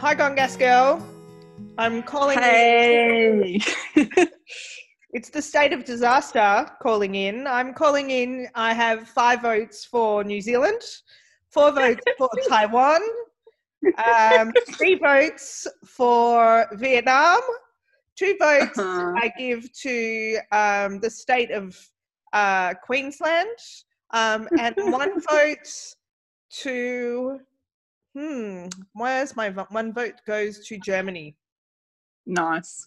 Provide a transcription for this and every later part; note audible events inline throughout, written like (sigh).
hi, Gone Gas Girl. I'm calling. In. Hey. (laughs) It's the state of disaster calling in. I'm calling in. I have five votes for New Zealand, four votes for (laughs) Taiwan, um, three votes for Vietnam, two votes Uh-huh. I give to um, the state of uh, Queensland, um, and one (laughs) vote to. Hmm. Where's my vo- one vote goes to Germany? Nice.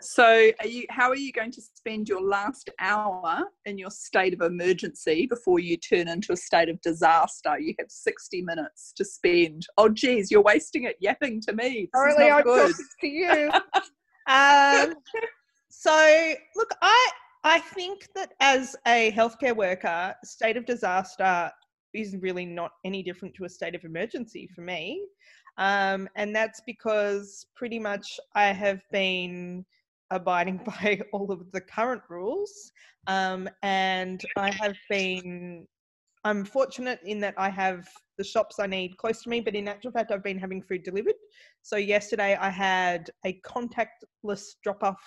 So, are you? How are you going to spend your last hour in your state of emergency before you turn into a state of disaster? You have sixty minutes to spend. Oh, geez, you're wasting it yapping to me. This Apparently, I'm good. talking to you. um, so, look, I I think that as a healthcare worker, state of disaster is really not any different to a state of emergency for me, um, and that's because pretty much I have been abiding (laughs) by all of the current rules, um, and I have been. I'm fortunate in that I have the shops I need close to me, but in actual fact, I've been having food delivered. So yesterday I had a contactless drop off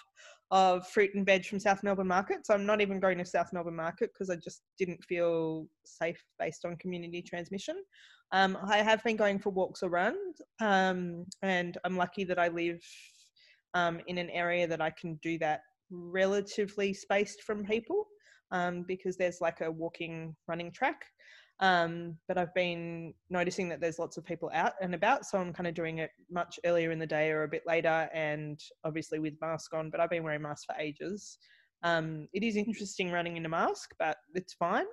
of fruit and veg from South Melbourne Market. So I'm not even going to South Melbourne Market because I just didn't feel safe based on community transmission. Um, I have been going for walks or runs, um, and I'm lucky that I live um, in an area that I can do that relatively spaced from people um, because there's like a walking running track. Um, but I've been noticing that there's lots of people out and about, so I'm kind of doing it much earlier in the day or a bit later, and obviously with mask on. But I've been wearing masks for ages. Um, it is interesting running in a mask, but it's fine.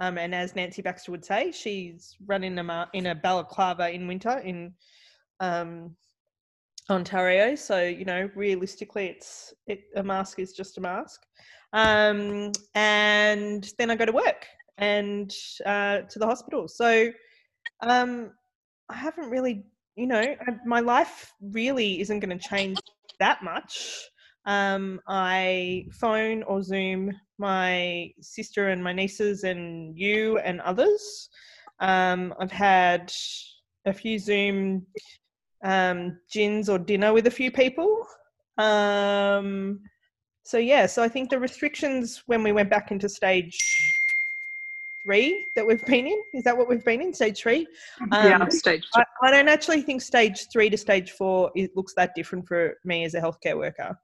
Um, and as Nancy Baxter would say, she's running a ma- in a balaclava in winter in um, Ontario. So you know, realistically, it's it, a mask is just a mask. Um, and then I go to work and uh, to the hospital. So um, I haven't really, you know, I- my life really isn't going to change that much. Um, I phone or Zoom my sister and my nieces and you and others. Um, I've had a few Zoom um, gins or dinner with a few people. Um, so yeah, so I think the restrictions when we went back into stage three that we've been in is that what we've been in stage three? yeah, Um, stage. I, I don't actually think stage three to stage four it looks that different for me as a healthcare worker.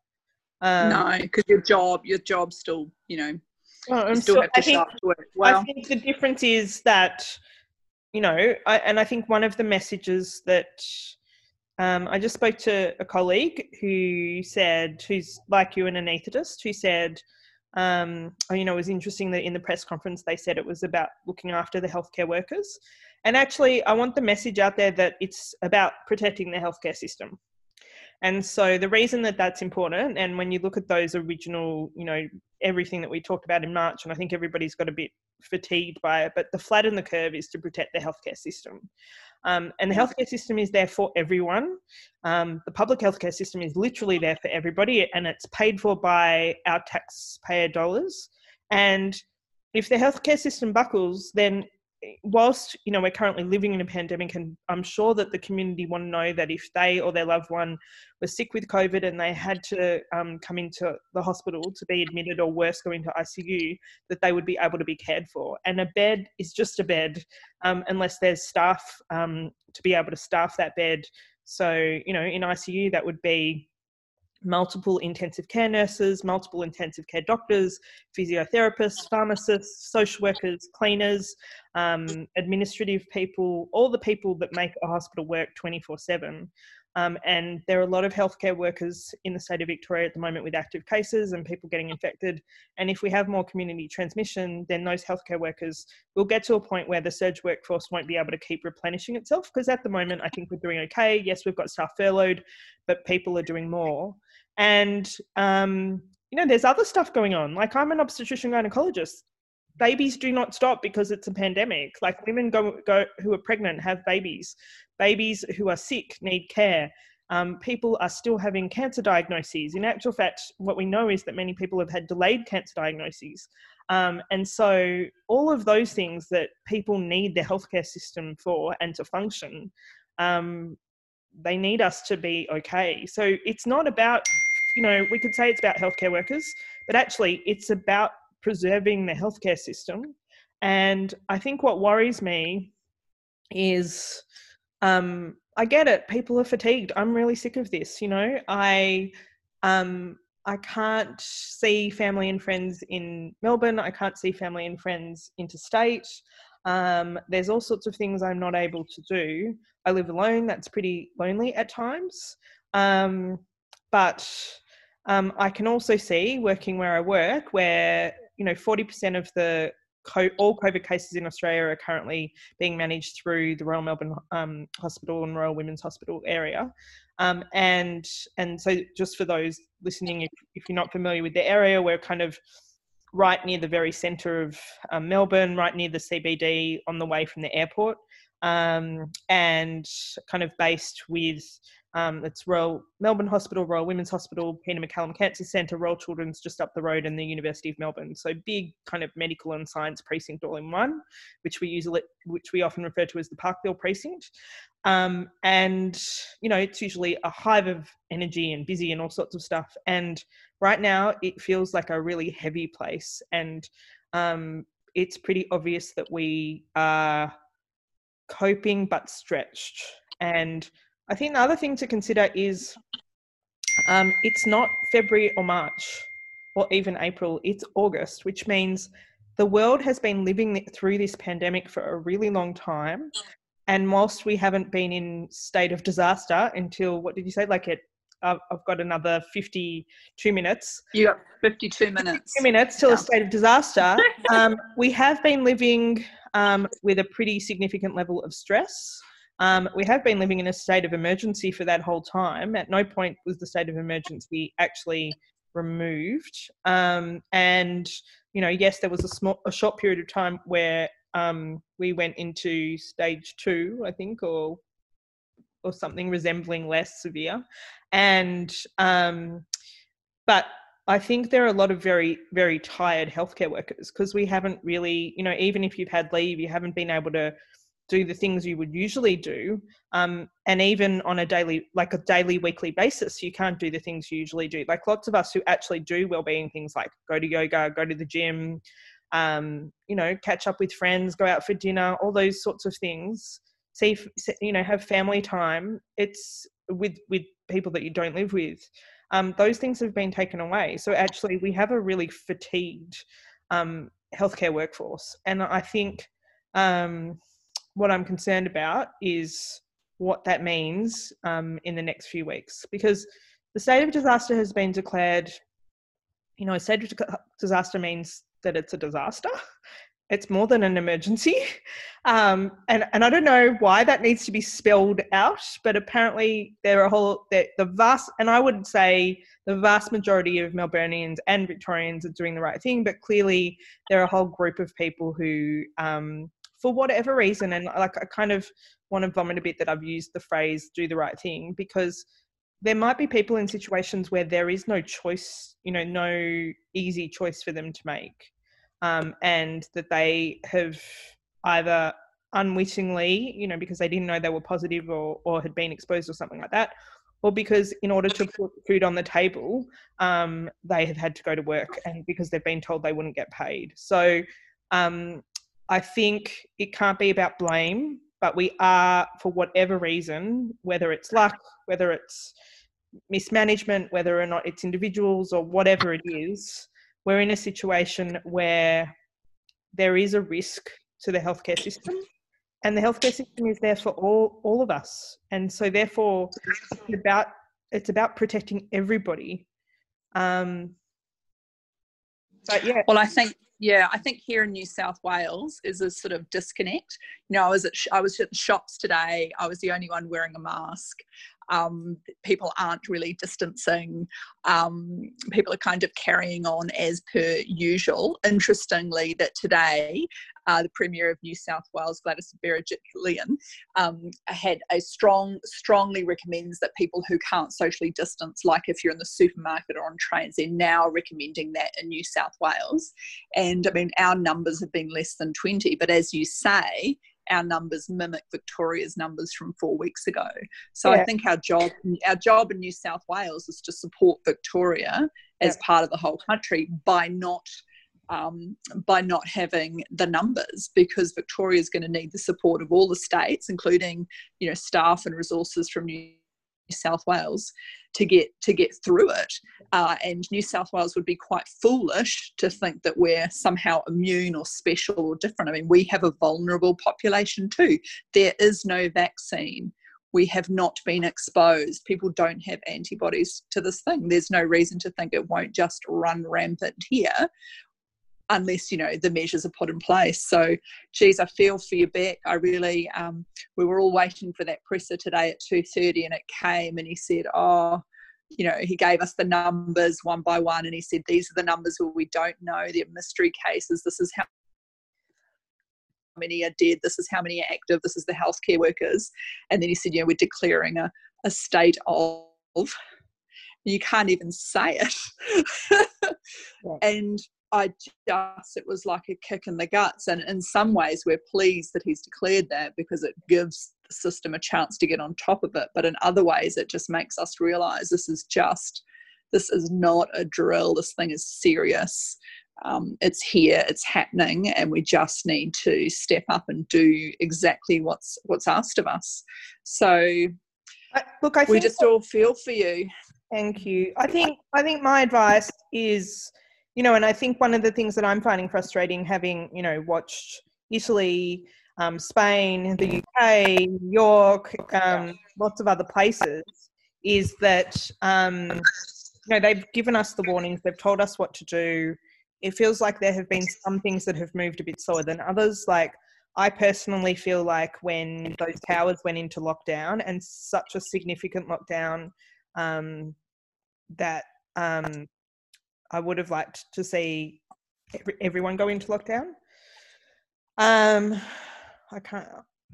Um, no, because your job, your job still, you know, well, you I'm still so- have I to think show to work. I think the difference is that, you know, I, and I think one of the messages that um, I just spoke to a colleague who said, who's like you, an anaesthetist, who said, um, oh, you know, it was interesting that in the press conference they said it was about looking after the healthcare workers. And actually, I want the message out there that it's about protecting the healthcare system. And so the reason that that's important, and when you look at those original, you know, everything that we talked about in March, and I think everybody's got a bit fatigued by it, but the flat flatten the curve is to protect the healthcare system. Um, and the healthcare system is there for everyone. Um, the public healthcare system is literally there for everybody, and it's paid for by our taxpayer dollars. And if the healthcare system buckles, then whilst you know we're currently living in a pandemic, and I'm sure that the community want to know that if they or their loved one was sick with COVID and they had to um, come into the hospital to be admitted, or worse, go into ICU, that they would be able to be cared for. And a bed is just a bed, um, unless there's staff um, to be able to staff that bed. So you know, in ICU, that would be multiple intensive care nurses, multiple intensive care doctors, physiotherapists, pharmacists, social workers, cleaners, um, administrative people, all the people that make a hospital work 24 7. Um, and there are a lot of healthcare workers in the state of Victoria at the moment with active cases and people getting infected. And if we have more community transmission, then those healthcare workers will get to a point where the surge workforce won't be able to keep replenishing itself. Because at the moment, I think we're doing okay. Yes, we've got staff furloughed, but people are doing more. And, um, you know, there's other stuff going on. Like I'm an obstetrician gynecologist. Babies do not stop because it's a pandemic. Like women go, go who are pregnant have babies. Babies who are sick need care. Um, people are still having cancer diagnoses. In actual fact, what we know is that many people have had delayed cancer diagnoses. Um, and so, all of those things that people need the healthcare system for and to function, um, they need us to be okay. So it's not about, you know, we could say it's about healthcare workers, but actually it's about preserving the healthcare system. And I think what worries me is um, I get it. People are fatigued. I'm really sick of this. You know, I um, I can't see family and friends in Melbourne. I can't see family and friends interstate. Um, there's all sorts of things I'm not able to do. I live alone. That's pretty lonely at times. Um, but um, I can also see working where I work, where you know 40% of the co- all COVID cases in Australia are currently being managed through the Royal Melbourne um, Hospital and Royal Women's Hospital area. Um, and and so just for those listening, if, if you're not familiar with the area, we're kind of right near the very centre of um, Melbourne, right near the CBD on the way from the airport, um, and kind of based with um, it's Royal Melbourne Hospital, Royal Women's Hospital, Peter MacCallum Cancer Centre, Royal Children's just up the road, and the University of Melbourne. So big kind of medical and science precinct all in one, which we use which we often refer to as the Parkville precinct. Um, and you know, it's usually a hive of energy and busy and all sorts of stuff. And right now, it feels like a really heavy place, and um, it's pretty obvious that we are coping but stretched and I think the other thing to consider is um, it's not February or March or even April, it's August, which means the world has been living through this pandemic for a really long time. And whilst we haven't been in state of disaster until what did you say? Like it, uh, I've got another fifty-two minutes. You got fifty-two minutes. Two minutes till yeah. a state of disaster. (laughs) um, we have been living um, with a pretty significant level of stress. Um, we have been living in a state of emergency for that whole time. At no point was the state of emergency actually removed. Um, and you know, yes, there was a small, a short period of time where um, we went into stage two, I think, or or something resembling less severe. And um, but I think there are a lot of very, very tired healthcare workers because we haven't really, you know, even if you've had leave, you haven't been able to do the things you would usually do um, and even on a daily like a daily weekly basis you can't do the things you usually do like lots of us who actually do well-being things like go to yoga go to the gym um, you know catch up with friends go out for dinner all those sorts of things see you know have family time it's with with people that you don't live with um, those things have been taken away so actually we have a really fatigued um, healthcare workforce and i think um, what I'm concerned about is what that means um, in the next few weeks because the state of disaster has been declared. You know, a state of disaster means that it's a disaster. It's more than an emergency. (laughs) Um, and, and I don't know why that needs to be spelled out, but apparently there are a whole, the, vast, and I would say the vast majority of Melburnians and Victorians are doing the right thing, but clearly there are a whole group of people who um, for whatever reason and like i kind of want to vomit a bit that i've used the phrase do the right thing because there might be people in situations where there is no choice you know no easy choice for them to make um, and that they have either unwittingly you know because they didn't know they were positive or, or had been exposed or something like that or because in order to put food on the table um, they have had to go to work and because they've been told they wouldn't get paid. So um, I think it can't be about blame, but we are, for whatever reason, whether it's luck, whether it's mismanagement, whether or not it's individuals or whatever it is, we're in a situation where there is a risk to the healthcare system. And the healthcare system is there for all, all of us. And so therefore it's about it's about protecting everybody. Um, but yeah. Well, I think yeah, I think here in New South Wales is a sort of disconnect. You know, I was at sh- I was at the shops today. I was the only one wearing a mask. Um, people aren't really distancing. Um, people are kind of carrying on as per usual. Interestingly, that today uh, the Premier of New South Wales, Gladys Berejiklian, um, had a strong, strongly recommends that people who can't socially distance, like if you're in the supermarket or on trains, they're now recommending that in New South Wales. And I mean, our numbers have been less than 20, but as you say, our numbers mimic Victoria's numbers from four weeks ago. So yeah. I think our job our job in New South Wales is to support Victoria as part of the whole country by not um, by not having the numbers because Victoria is going to need the support of all the states, including you know staff and resources from New South Wales to get to get through it. Uh, and New South Wales would be quite foolish to think that we're somehow immune or special or different. I mean, we have a vulnerable population too. There is no vaccine. We have not been exposed. People don't have antibodies to this thing. There's no reason to think it won't just run rampant here unless you know the measures are put in place. So, geez, I feel for you, Bec. I really. Um, we were all waiting for that presser today at two thirty, and it came, and he said, "Oh." You know, he gave us the numbers one by one, and he said, "These are the numbers where we don't know. They're mystery cases. This is how many are dead. This is how many are active. This is the healthcare workers." And then he said, "You know, we're declaring a, a state of." You can't even say it. (laughs) yeah. And I just, it was like a kick in the guts. And in some ways, we're pleased that he's declared that because it gives the system a chance to get on top of it. But in other ways, it just makes us realize this is just, this is not a drill. This thing is serious. Um, it's here, it's happening, and we just need to step up and do exactly what's what's asked of us. So, look, I we just all feel for you. Thank you. I think I think my advice is you know, and I think one of the things that I'm finding frustrating, having you know watched Italy, um, Spain, the UK, New York, um, lots of other places, is that um, you know they've given us the warnings, they've told us what to do. It feels like there have been some things that have moved a bit slower than others. Like I personally feel like when those towers went into lockdown and such a significant lockdown um, that um, I would have liked to see every, everyone go into lockdown. Um, I can't.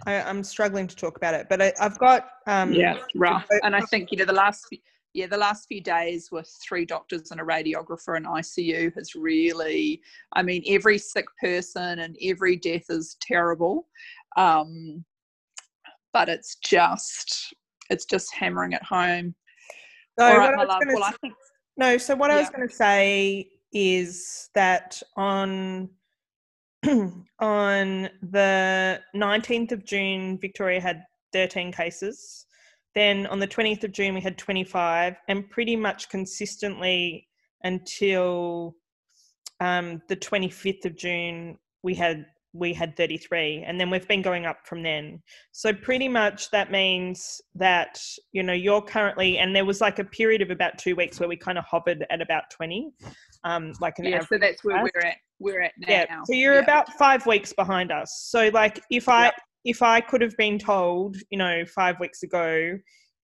I, am struggling to talk about it, but I, have got. Um, yeah, rough. And I think you know the last. Yeah, the last few days with three doctors and a radiographer and ICU has really. I mean, every sick person and every death is terrible, um, but it's just it's just hammering it home. So All right, my love. Well, I think no, so what yeah. I was going to say is that on (clears throat) on the 19th of June, Victoria had 13 cases. Then on the 20th of June, we had 25, and pretty much consistently until um, the 25th of June, we had we had 33 and then we've been going up from then. So pretty much that means that you know you're currently and there was like a period of about two weeks where we kind of hovered at about 20 um like an yeah so that's where we're at we're at now. yeah so you're yeah. about five weeks behind us. So like if i if i could have been told you know five weeks ago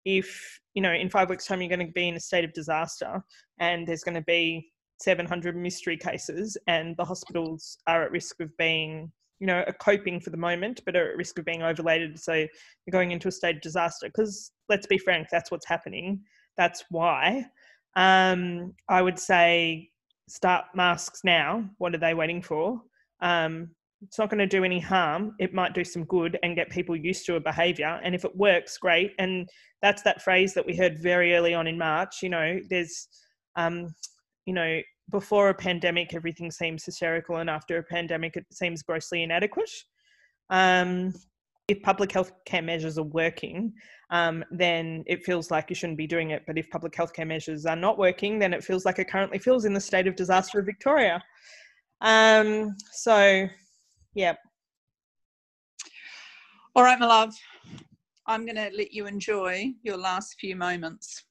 if you know in five weeks time you're going to be in a state of disaster and there's going to be 700 mystery cases, and the hospitals are at risk of being, you know, coping for the moment, but are at risk of being overloaded. So going into a state of disaster. Because let's be frank, that's what's happening. That's why. Um, I would say start masks now. What are they waiting for? Um, it's not going to do any harm. It might do some good and get people used to a behavior. And if it works, great. And that's that phrase that we heard very early on in March. You know, there's um, you know, before a pandemic, everything seems hysterical, and after a pandemic, it seems grossly inadequate. Um, if public health care measures are working, um, then it feels like you shouldn't be doing it. But if public health care measures are not working, then it feels like it currently feels in the state of disaster of Victoria. Um, so, yeah. All right, my love. I'm going to let you enjoy your last few moments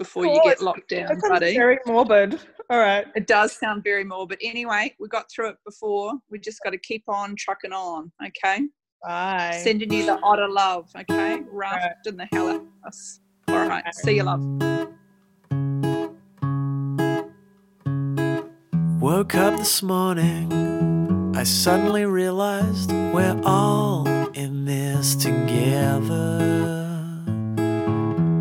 before you get locked down, buddy. Very morbid. All right. It does sound very morbid. Anyway, we got through it before. We just got to keep on trucking on. Okay. Bye. Sending you the otter love. Okay. Rough right. in the hell out of us. All right. Bye. See you, love. Woke up this morning. I suddenly realized we're all in this together.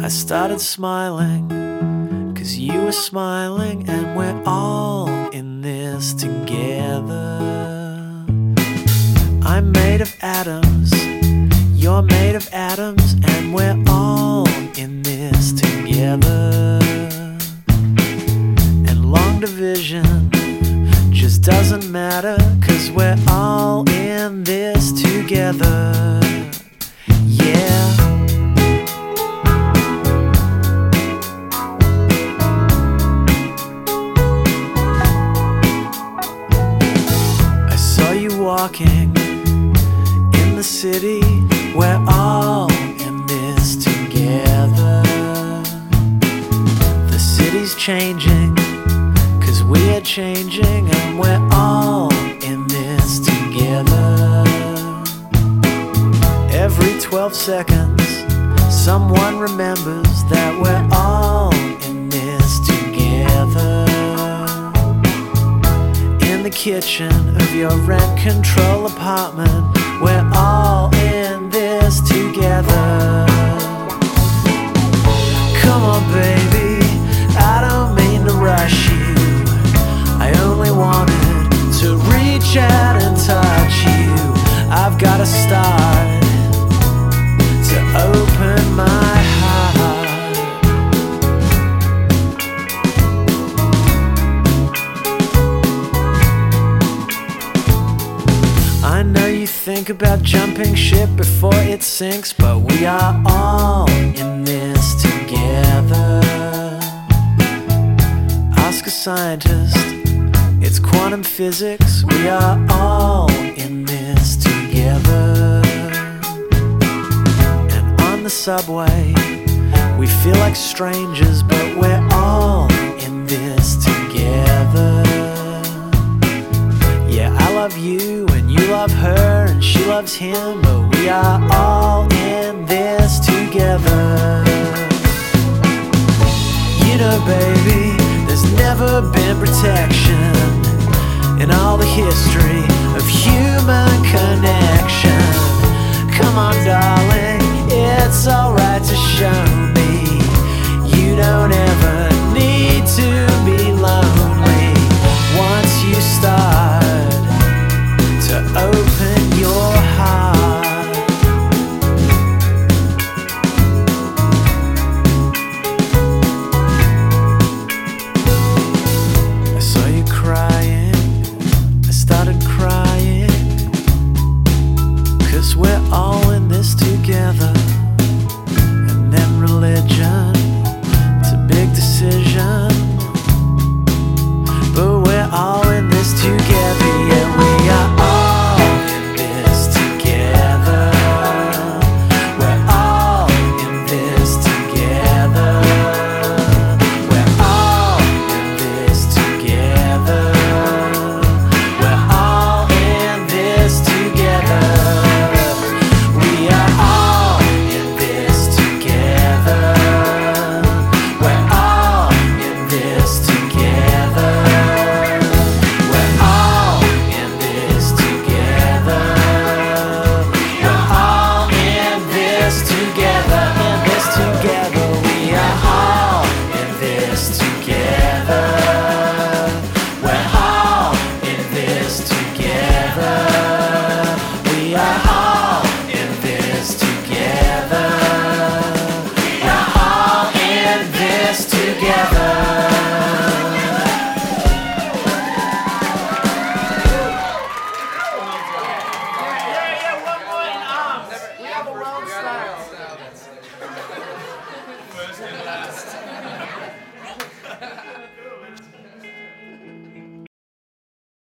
I started smiling, cause you were smiling, and we're all in this together. I'm made of atoms, you're made of atoms, and we're all in this together. And long division just doesn't matter, cause we're all in this together. City. We're all in this together. The city's changing, cause we are changing, and we're all in this together. Every 12 seconds, someone remembers that we're all in this together in the kitchen of your rent control apartment. We're all in this together. Come on, baby, I don't mean to rush you. I only wanted to reach out and touch you. I've got to about jumping ship before it sinks, but we are all in this together. Ask a scientist, it's quantum physics. We are all in this together. And on the subway, we feel like strangers, but we're all in this together. Yeah, I love you and you love her loves him, but we are all in this together. You know, baby, there's never been protection in all the history of human connection. Come on, darling, it's alright to show me you don't ever need to be